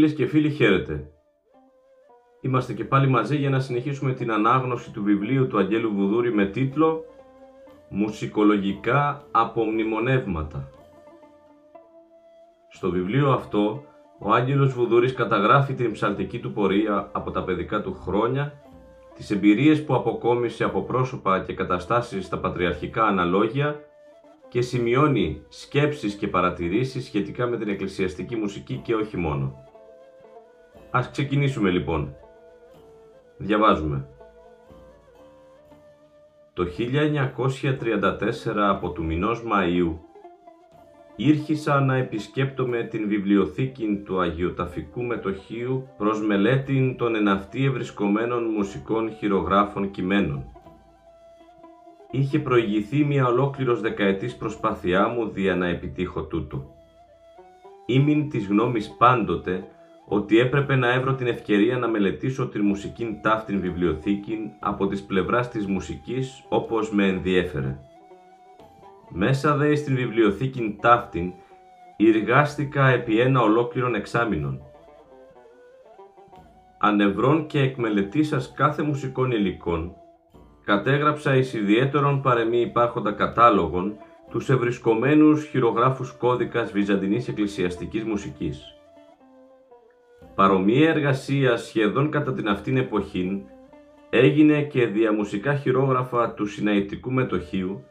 Φίλες και φίλοι χαίρετε. Είμαστε και πάλι μαζί για να συνεχίσουμε την ανάγνωση του βιβλίου του Αγγέλου Βουδούρη με τίτλο «Μουσικολογικά απομνημονεύματα». Στο βιβλίο αυτό, ο Άγγελος Βουδούρης καταγράφει την ψαλτική του πορεία από τα παιδικά του χρόνια, τις εμπειρίες που αποκόμισε από πρόσωπα και καταστάσεις στα πατριαρχικά αναλόγια και σημειώνει σκέψεις και παρατηρήσεις σχετικά με την εκκλησιαστική μουσική και όχι μόνο. Ας ξεκινήσουμε λοιπόν. Διαβάζουμε. Το 1934 από του μηνός Μαΐου ήρχισα να επισκέπτομαι την βιβλιοθήκη του Αγιοταφικού Μετοχίου προς μελέτην των εναυτή ευρισκομένων μουσικών χειρογράφων κειμένων. Είχε προηγηθεί μια ολόκληρος δεκαετής προσπάθειά μου δια να επιτύχω τούτο. Ήμην της γνώμης πάντοτε ότι έπρεπε να έβρω την ευκαιρία να μελετήσω την μουσική ταύτην βιβλιοθήκη από τις πλευράς της μουσικής όπως με ενδιέφερε. Μέσα δε στην βιβλιοθήκη ταύτην εργάστηκα επί ένα ολόκληρον εξάμηνον. Ανευρών και εκμελετήσας κάθε μουσικών υλικών, κατέγραψα εις ιδιαίτερον παρεμή υπάρχοντα κατάλογων τους ευρισκομένους χειρογράφους κώδικας βυζαντινής εκκλησιαστικής μουσικής. Παρομοία εργασία σχεδόν κατά την αυτήν εποχή έγινε και διαμουσικά χειρόγραφα του Συναϊτικού Μετοχίου,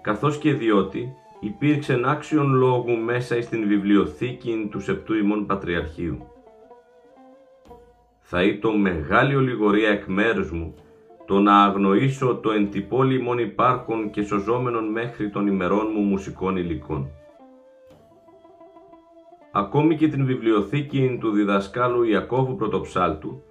καθώς και διότι υπήρξε άξιον λόγου μέσα στην βιβλιοθήκη του Σεπτού ημών Πατριαρχείου. Θα ήταν μεγάλη ολιγορία εκ μέρους μου το να αγνοήσω το εν ημών υπάρχον και σωζόμενων μέχρι των ημερών μου μουσικών υλικών ακόμη και την βιβλιοθήκη του διδασκάλου Ιακώβου Πρωτοψάλτου,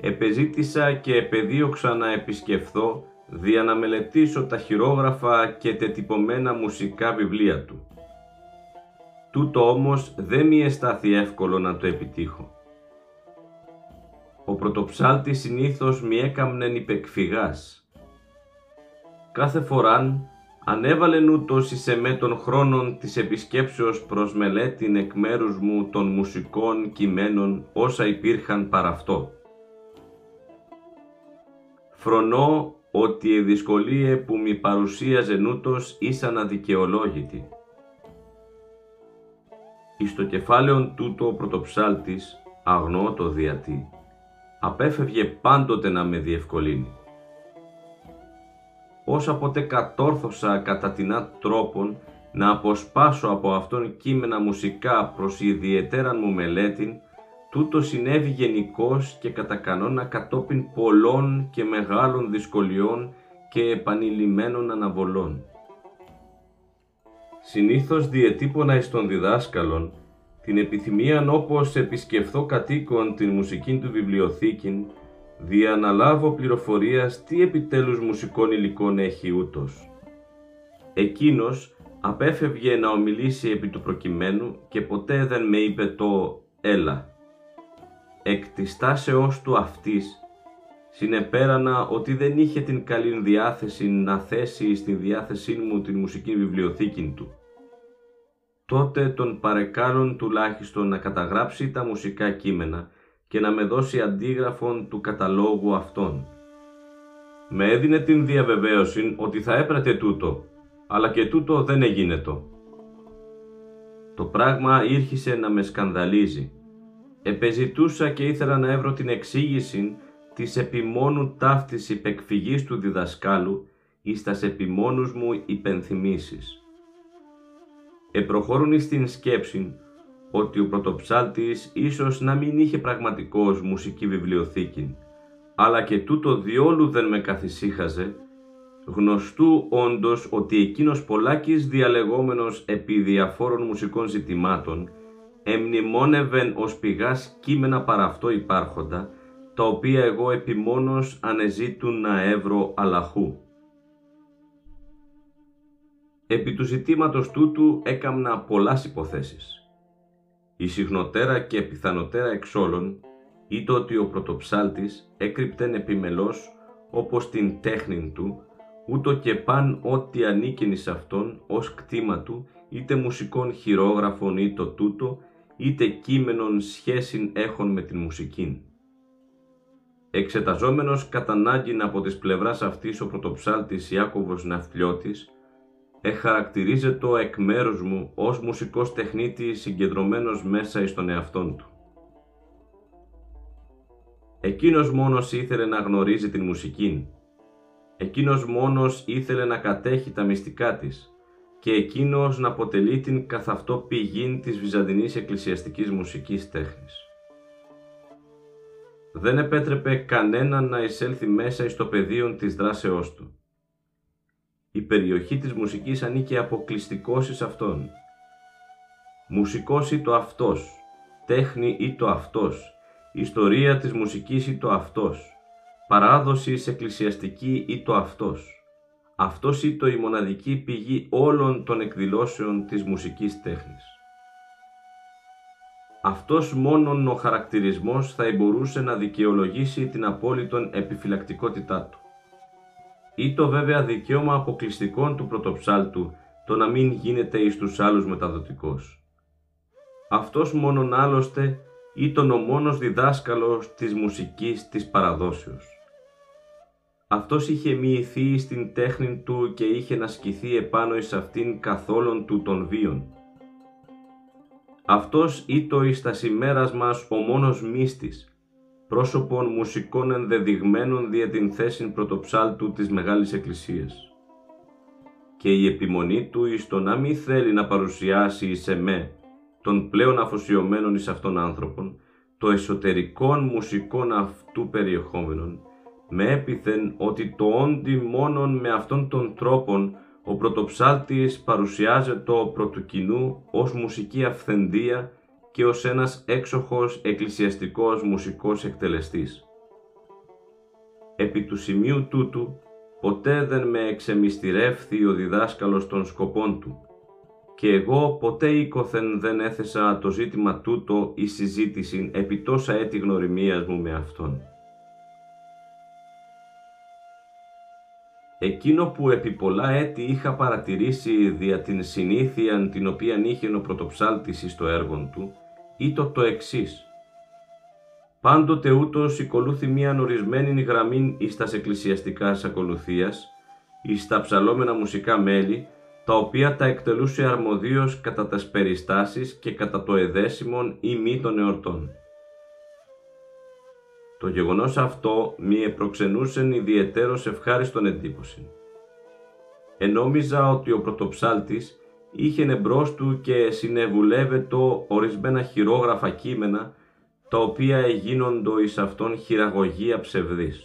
επεζήτησα και επεδίωξα να επισκεφθώ δια να μελετήσω τα χειρόγραφα και τετυπωμένα μουσικά βιβλία του. Τούτο όμως δεν μη εστάθη εύκολο να το επιτύχω. Ο πρωτοψάλτης συνήθως μη έκαμνεν υπεκφυγάς. Κάθε φοράν ανέβαλεν ούτως εις εμέ των χρόνων της επισκέψεως προς μελέτην εκ μέρους μου των μουσικών κειμένων όσα υπήρχαν παρά αυτό. Φρονώ ότι οι δυσκολίε που μη παρουσίαζε ούτως ήσαν αδικαιολόγητοι. Εις το κεφάλαιον τούτο ο πρωτοψάλτης, αγνώ το διατή, απέφευγε πάντοτε να με διευκολύνει όσα ποτέ κατόρθωσα κατά την τρόπον να αποσπάσω από αυτόν κείμενα μουσικά προς ιδιαιτέραν μου μελέτην, τούτο συνέβη γενικώς και κατά κανόνα κατόπιν πολλών και μεγάλων δυσκολιών και επανειλημμένων αναβολών. Συνήθως διετύπωνα εις των διδάσκαλων την επιθυμίαν όπως επισκεφθώ κατοίκον την μουσική του βιβλιοθήκην δια να λάβω πληροφορίας τι επιτέλους μουσικών υλικών έχει ούτως. Εκείνος απέφευγε να ομιλήσει επί του προκειμένου και ποτέ δεν με είπε το «έλα». Εκ της τάσεώς του αυτής συνεπέρανα ότι δεν είχε την καλή διάθεση να θέσει στη διάθεσή μου την μουσική βιβλιοθήκη του. Τότε τον παρεκάλων τουλάχιστον να καταγράψει τα μουσικά κείμενα και να με δώσει αντίγραφον του καταλόγου αυτών. Με έδινε την διαβεβαίωση ότι θα έπρατε τούτο, αλλά και τούτο δεν το. Το πράγμα ήρχισε να με σκανδαλίζει. Επεζητούσα και ήθελα να έβρω την εξήγηση της επιμόνου ταύτης υπεκφυγής του διδασκάλου εις τας επιμόνους μου υπενθυμίσεις. Επροχώρουν στην σκέψη ότι ο πρωτοψάλτης ίσως να μην είχε πραγματικώς μουσική βιβλιοθήκη, αλλά και τούτο διόλου δεν με καθησύχαζε, γνωστού όντως ότι εκείνος Πολάκης διαλεγόμενος επί διαφόρων μουσικών ζητημάτων εμνημόνευεν ως πηγάς κείμενα παρά αυτό υπάρχοντα, τα οποία εγώ επιμόνως ανεζήτουν να έβρω αλαχού. Επί του ζητήματος τούτου έκαμνα πολλάς υποθέσεις. Η συχνοτέρα και πιθανοτέρα εξ όλων είτε ότι ο πρωτοψάλτης έκρυπτεν επιμελώς όπως την τέχνην του, ούτω και παν ό,τι ανήκειν εις αυτόν ως κτήμα του, είτε μουσικών χειρόγραφων ή το τούτο, είτε κείμενον σχέσιν έχων με την μουσικήν. Εξεταζόμενος κατά ανάγκην από της πλευράς αυτής ο πρωτοψάλτης Ιάκωβος Ναυτλιώτης, εχαρακτηρίζεται εκ μέρους μου ως μουσικός τεχνίτης συγκεντρωμένος μέσα εις τον εαυτόν του. Εκείνος μόνος ήθελε να γνωρίζει την μουσική. Εκείνος μόνος ήθελε να κατέχει τα μυστικά της και εκείνος να αποτελεί την καθ' αυτό πηγή της βυζαντινής εκκλησιαστικής μουσικής τέχνης. Δεν επέτρεπε κανέναν να εισέλθει μέσα εις το πεδίο της δράσεώς του. Η περιοχή της μουσικής ανήκει αποκλειστικός εις αυτόν. Μουσικός ή το αυτός, τέχνη ή το αυτός, ιστορία της μουσικής ή το αυτός, παράδοση εκκλησιαστική ή το αυτός. Αυτός ή το η μοναδική πηγή όλων των εκδηλώσεων της μουσικής τέχνης. Αυτός μόνον ο χαρακτηρισμός θα μπορούσε να δικαιολογήσει την απόλυτον επιφυλακτικότητά του ή το βέβαια δικαίωμα αποκλειστικών του πρωτοψάλτου το να μην γίνεται εις τους άλλους μεταδοτικός. Αυτός μόνον άλλωστε ήταν ο μόνος διδάσκαλος της μουσικής της παραδόσεως. Αυτός είχε μοιηθεί στην τέχνη του και είχε να σκηθεί επάνω εις αυτήν καθόλων του των βίων. Αυτός ήτο εις τα ημέρας μας ο μόνος μύστης, πρόσωπων μουσικών ενδεδειγμένων δια την θέση πρωτοψάλτου της Μεγάλης Εκκλησίας. Και η επιμονή του εις το να μην θέλει να παρουσιάσει εις εμέ, των πλέον αφοσιωμένων εις αυτών άνθρωπων, το εσωτερικών μουσικών αυτού περιεχόμενων, με έπιθεν ότι το όντι μόνον με αυτόν τον τρόπον ο πρωτοψάλτης παρουσιάζεται το πρωτοκοινού ως μουσική αυθεντία και ως ένας έξοχος εκκλησιαστικός μουσικός εκτελεστής. Επί του σημείου τούτου, ποτέ δεν με εξεμιστηρεύθη ο διδάσκαλος των σκοπών του και εγώ ποτέ οίκοθεν δεν έθεσα το ζήτημα τούτο η συζήτηση επί τόσα έτη γνωριμίας μου με Αυτόν. Εκείνο που επί πολλά έτη είχα παρατηρήσει δια την συνήθεια την οποία είχε ο πρωτοψάλτης στο έργο του, ήταν το εξής. Πάντοτε ούτως οικολούθη μία ορισμένη γραμμή εις τας εκκλησιαστικάς ακολουθίας, εις τα ψαλόμενα μουσικά μέλη, τα οποία τα εκτελούσε αρμοδίως κατά τας περιστάσεις και κατά το εδέσιμον ή μη των εορτών. Το γεγονός αυτό μη επροξενούσεν ιδιαιτέρως ευχάριστον εντύπωση. Ενόμιζα ότι ο πρωτοψάλτης είχε εμπρός του και συνεβουλεύετο ορισμένα χειρόγραφα κείμενα, τα οποία εγίνοντο εις αυτόν χειραγωγία ψευδής.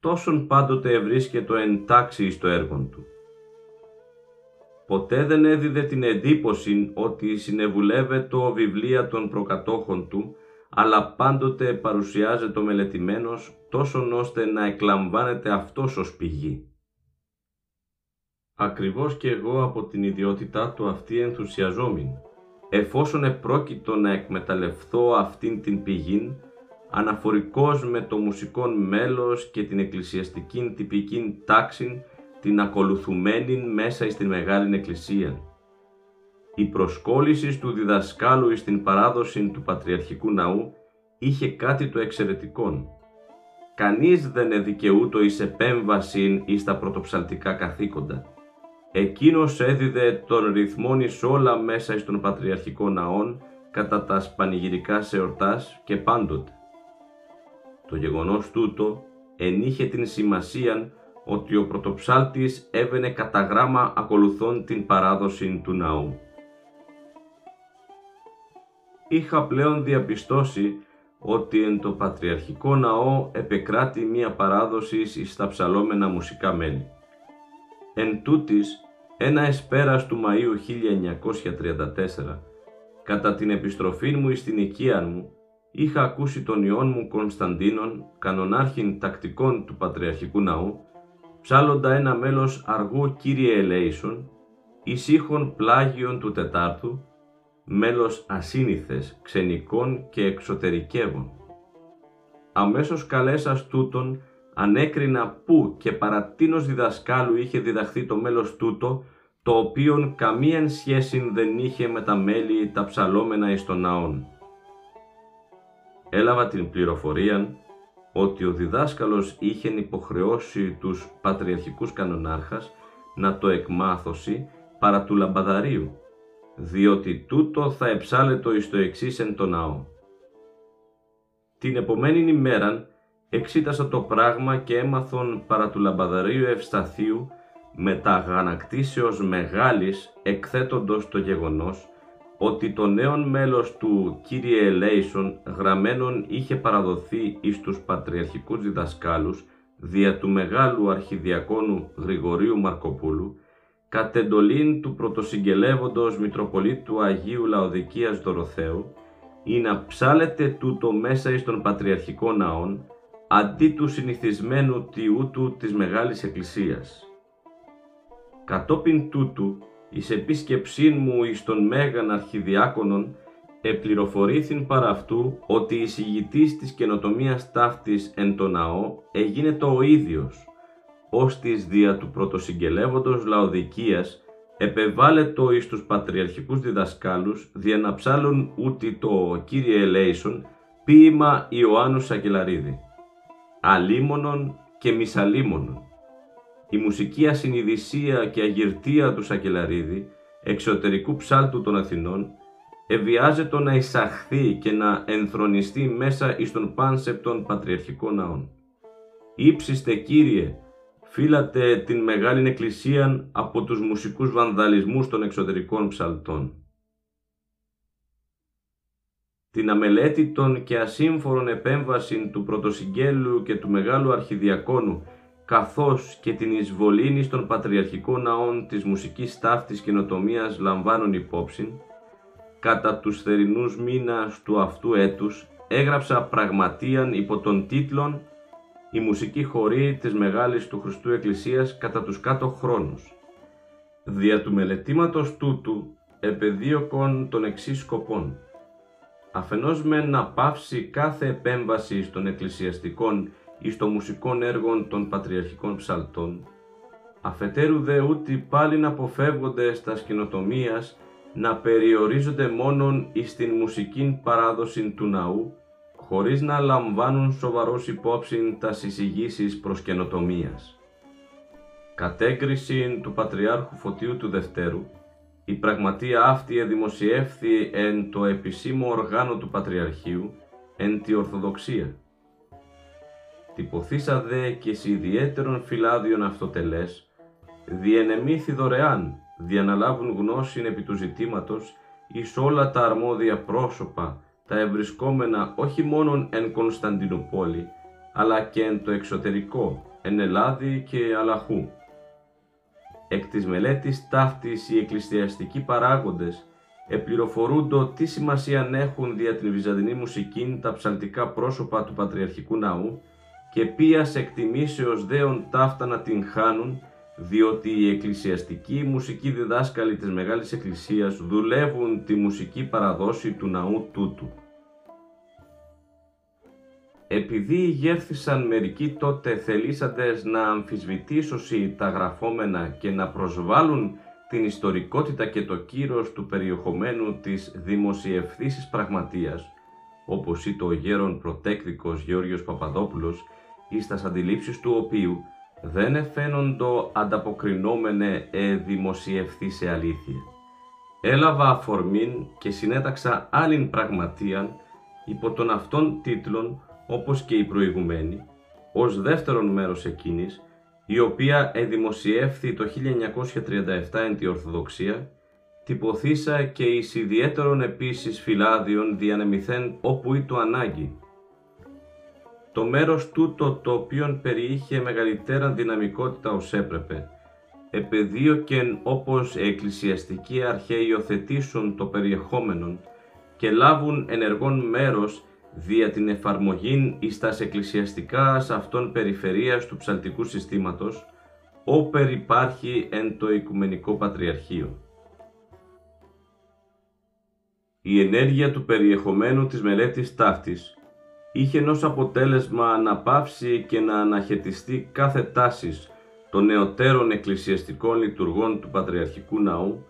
Τόσον πάντοτε ευρίσκετο εν τάξη στο έργο του. Ποτέ δεν έδιδε την εντύπωση ότι συνεβουλεύετο βιβλία των προκατόχων του, αλλά πάντοτε παρουσιάζεται ο μελετημένος τόσον ώστε να εκλαμβάνεται αυτός ως πηγή. Ακριβώς και εγώ από την ιδιότητά του αυτή ενθουσιαζόμην, εφόσον επρόκειτο να εκμεταλλευθώ αυτήν την πηγήν, αναφορικός με το μουσικόν μέλος και την εκκλησιαστική τυπική τάξη την ακολουθουμένη μέσα στην Μεγάλη Εκκλησία. Η προσκόλληση του διδασκάλου στην παράδοση του Πατριαρχικού Ναού είχε κάτι το εξαιρετικό. Κανείς δεν εδικαιούτο εις επέμβαση εις τα πρωτοψαλτικά καθήκοντα εκείνος έδιδε τον ρυθμόν εις όλα μέσα εις των πατριαρχικών ναών κατά τα πανηγυρικά σε ορτάς και πάντοτε. Το γεγονός τούτο ενήχε την σημασία ότι ο πρωτοψάλτης έβαινε κατά γράμμα ακολουθών την παράδοση του ναού. Είχα πλέον διαπιστώσει ότι εν το Πατριαρχικό Ναό επεκράτη μία παράδοση εις τα ψαλόμενα μουσικά μέλη. Εν τούτης, ένα εσπέρας του Μαΐου 1934, κατά την επιστροφή μου εις την οικία μου, είχα ακούσει τον ιόν μου Κωνσταντίνον, κανονάρχην τακτικών του Πατριαρχικού Ναού, ψάλλοντα ένα μέλος αργού Κύριε Ελέησον, εις ήχων πλάγιον του Τετάρτου, μέλος ασύνηθες, ξενικών και εξωτερικεύων. Αμέσως καλέσας τούτον, ανέκρινα πού και παρατίνος διδασκάλου είχε διδαχθεί το μέλος τούτο, το οποίον καμίαν σχέση δεν είχε με τα μέλη τα ψαλόμενα εις των ναών. Έλαβα την πληροφορία ότι ο διδάσκαλος είχε υποχρεώσει τους πατριαρχικούς κανονάρχας να το εκμάθωσει παρά του λαμπαδαρίου, διότι τούτο θα εψάλετο εις το εξής εν το ναό. Την επομένη ημέραν εξήτασα το πράγμα και έμαθον παρά του λαμπαδαρίου Ευσταθίου με τα γανακτήσεως μεγάλης εκθέτοντος το γεγονός ότι το νέο μέλος του Κύριε Ελέησον γραμμένον είχε παραδοθεί εις τους πατριαρχικούς διδασκάλους δια του μεγάλου αρχιδιακόνου Γρηγορίου Μαρκοπούλου κατ' εντολήν του πρωτοσυγγελεύοντος Μητροπολίτου Αγίου Λαοδικίας Δωροθέου ή να ψάλετε τούτο μέσα εις των πατριαρχικών ναών αντί του συνηθισμένου τιού του της Μεγάλης Εκκλησίας. Κατόπιν τούτου, εις επίσκεψήν μου εις τον Μέγαν Αρχιδιάκονον, επληροφορήθην παρά αυτού ότι η συγητής της καινοτομίας ταύτης εν το ναό έγινε το ο ίδιος, ως της δια του πρωτοσυγγελεύοντος Λαοδικίας επεβάλλετο εις τους πατριαρχικούς διδασκάλους δια να ψάλουν ούτι το Κύριε Ελέησον ποίημα Ιωάννου Σακελαρίδη. Αλίμονον και μισαλίμονον. Η μουσική ασυνειδησία και αγυρτία του Σακελαρίδη, εξωτερικού ψάλτου των Αθηνών, ευιάζεται να εισαχθεί και να ενθρονιστεί μέσα εις τον πάνσεπτον πατριαρχικών ναών. Ήψιστε Κύριε, φύλατε την Μεγάλη Εκκλησία από τους μουσικούς βανδαλισμούς των εξωτερικών ψαλτών. Την αμελέτητον και ασύμφορον επέμβαση του πρωτοσυγγέλου και του Μεγάλου Αρχιδιακόνου καθώς και την εισβολήνη των πατριαρχικών ναών της μουσικής ταύτης καινοτομίας λαμβάνουν υπόψη, κατά τους θερινούς μήνας του αυτού έτους έγραψα πραγματίαν υπό τον τίτλον «Η μουσική χορή της Μεγάλης του Χριστού Εκκλησίας κατά τους κάτω χρόνους». Δια του μελετήματος τούτου επεδίωκον των εξής σκοπών. Αφενός με να πάυσει κάθε επέμβαση των εκκλησιαστικών εις το μουσικών έργων των πατριαρχικών ψαλτών, αφετέρου δε ούτι πάλι να αποφεύγονται στα σκηνοτομίας να περιορίζονται μόνον εις την μουσική παράδοση του ναού, χωρίς να λαμβάνουν σοβαρός υπόψη τα συζυγήσεις προς καινοτομίας. Κατέγκριση του Πατριάρχου Φωτίου του Δευτέρου, η πραγματεία αυτή εδημοσιεύθη εν το επισήμο οργάνο του Πατριαρχείου, εν τη Ορθοδοξία τυπωθήσα δε και σε ιδιαίτερον φυλάδιον αυτοτελές, διενεμήθη δωρεάν, διαναλάβουν γνώση επί του ζητήματος εις όλα τα αρμόδια πρόσωπα, τα ευρισκόμενα όχι μόνον εν Κωνσταντινούπολη, αλλά και εν το εξωτερικό, εν Ελλάδη και Αλαχού. Εκ της μελέτης ταύτης οι εκκλησιαστικοί παράγοντες επληροφορούντο τι σημασία έχουν δια την βυζαντινή μουσική τα ψαλτικά πρόσωπα του Πατριαρχικού Ναού και πίας εκτιμήσεως δέον ταύτα να την χάνουν, διότι οι εκκλησιαστικοί μουσικοί διδάσκαλοι της Μεγάλης Εκκλησίας δουλεύουν τη μουσική παραδόση του ναού τούτου. Επειδή γεύθησαν μερικοί τότε θελήσαντες να αμφισβητήσωσι τα γραφόμενα και να προσβάλλουν την ιστορικότητα και το κύρος του περιεχομένου της δημοσιευθύσης πραγματείας, όπως είπε ο γέρον πρωτέκτικος Γεώργιος Παπαδόπουλος εις τας αντιλήψεις του οποίου δεν εφαίνοντο ανταποκρινόμενε ε δημοσιευθεί σε αλήθεια. Έλαβα αφορμήν και συνέταξα άλλην πραγματείαν υπό τον αυτόν τίτλων όπως και η προηγουμένη, ως δεύτερον μέρος εκείνης, η οποία εδημοσιεύθη το 1937 εν τη Ορθοδοξία, τυπωθήσα και εις ιδιαίτερον επίσης φυλάδιον διανεμηθέν όπου ή το ανάγκη. Το μέρος τούτο το οποίον περιείχε μεγαλύτερα δυναμικότητα ως έπρεπε, επεδίωκεν όπως εκκλησιαστικοί αρχαίοι υιοθετήσουν το περιεχόμενον και λάβουν ενεργόν μέρος δια την εφαρμογή εις τας εκκλησιαστικά αυτών περιφερείας του ψαλτικού συστήματος, όπερ υπάρχει εν το Οικουμενικό Πατριαρχείο. Η ενέργεια του περιεχομένου της μελέτης ταύτης είχε ως αποτέλεσμα να πάυσει και να αναχαιτιστεί κάθε τάσης των νεωτέρων εκκλησιαστικών λειτουργών του Πατριαρχικού Ναού,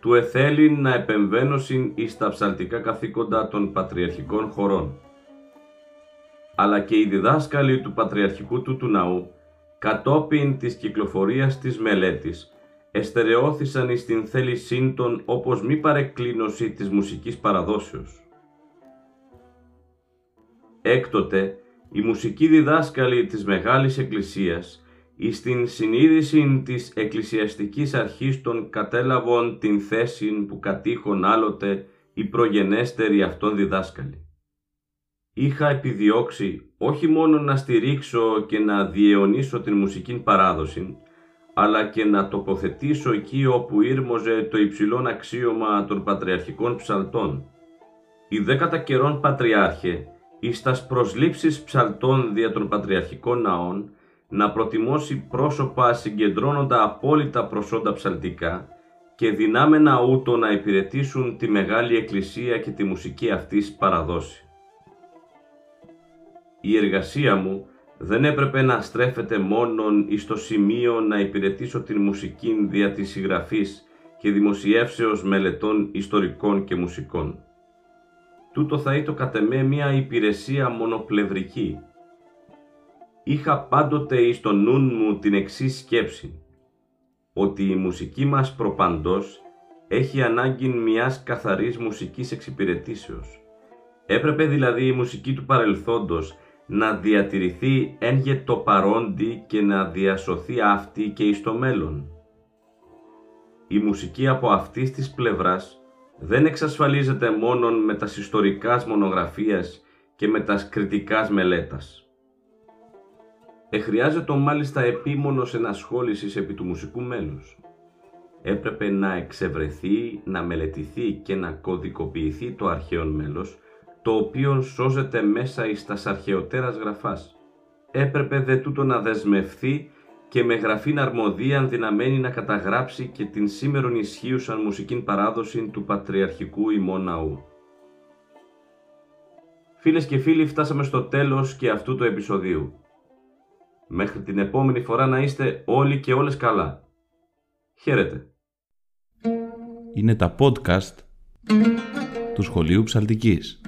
του εθέλην να επεμβαίνωσιν εις τα ψαλτικά καθήκοντα των πατριαρχικών χωρών. Αλλά και οι διδάσκαλοι του Πατριαρχικού του του Ναού, κατόπιν της κυκλοφορίας της μελέτης, εστερεώθησαν εις την θέλησή των όπως μη παρεκκλίνωση της μουσικής παραδόσεως. Έκτοτε, οι μουσικοί διδάσκαλοι της Μεγάλης Εκκλησίας εις την συνείδηση της εκκλησιαστικής αρχής των κατέλαβον την θέση που κατήχον άλλοτε οι προγενέστεροι αυτών διδάσκαλοι. Είχα επιδιώξει όχι μόνο να στηρίξω και να διαιωνίσω την μουσική παράδοση, αλλά και να τοποθετήσω εκεί όπου ήρμοζε το υψηλό αξίωμα των πατριαρχικών ψαλτών. Η δέκατα καιρών πατριάρχε, εις τας προσλήψεις ψαλτών δια των πατριαρχικών ναών, να προτιμώσει πρόσωπα συγκεντρώνοντα απόλυτα προσόντα ψαλτικά και δυνάμενα ούτω να υπηρετήσουν τη Μεγάλη Εκκλησία και τη μουσική αυτής παραδόση. Η εργασία μου δεν έπρεπε να στρέφεται μόνον εις το σημείο να υπηρετήσω την μουσική δια της συγγραφής και δημοσιεύσεως μελετών ιστορικών και μουσικών. Τούτο θα ήταν κατ' εμέ μια υπηρεσία μονοπλευρική. Είχα πάντοτε εις το νου μου την εξής σκέψη, ότι η μουσική μας προπαντός έχει ανάγκη μιας καθαρής μουσικής εξυπηρετήσεως. Έπρεπε δηλαδή η μουσική του παρελθόντος να διατηρηθεί εν το παρόντι και να διασωθεί αυτή και εις το μέλλον. Η μουσική από αυτής της πλευράς δεν εξασφαλίζεται μόνον με τας ιστορικάς μονογραφίας και με τας κριτικάς μελέτας. Εχρειάζεται μάλιστα επίμονος ενασχόλησης επί του μουσικού μέλους. Έπρεπε να εξευρεθεί, να μελετηθεί και να κωδικοποιηθεί το αρχαίο μέλος το οποίο σώζεται μέσα εις τας αρχαιοτέρας γραφάς. Έπρεπε δε τούτο να δεσμευθεί και με γραφήν αρμοδίαν δυναμένη να καταγράψει και την σήμερον ισχύουσαν μουσικήν παράδοση του πατριαρχικού ημών ναού. Φίλες και φίλοι φτάσαμε στο τέλος και αυτού του επεισοδίου. Μέχρι την επόμενη φορά να είστε όλοι και όλες καλά. Χαίρετε. Είναι τα podcast του Σχολείου Ψαλτικής.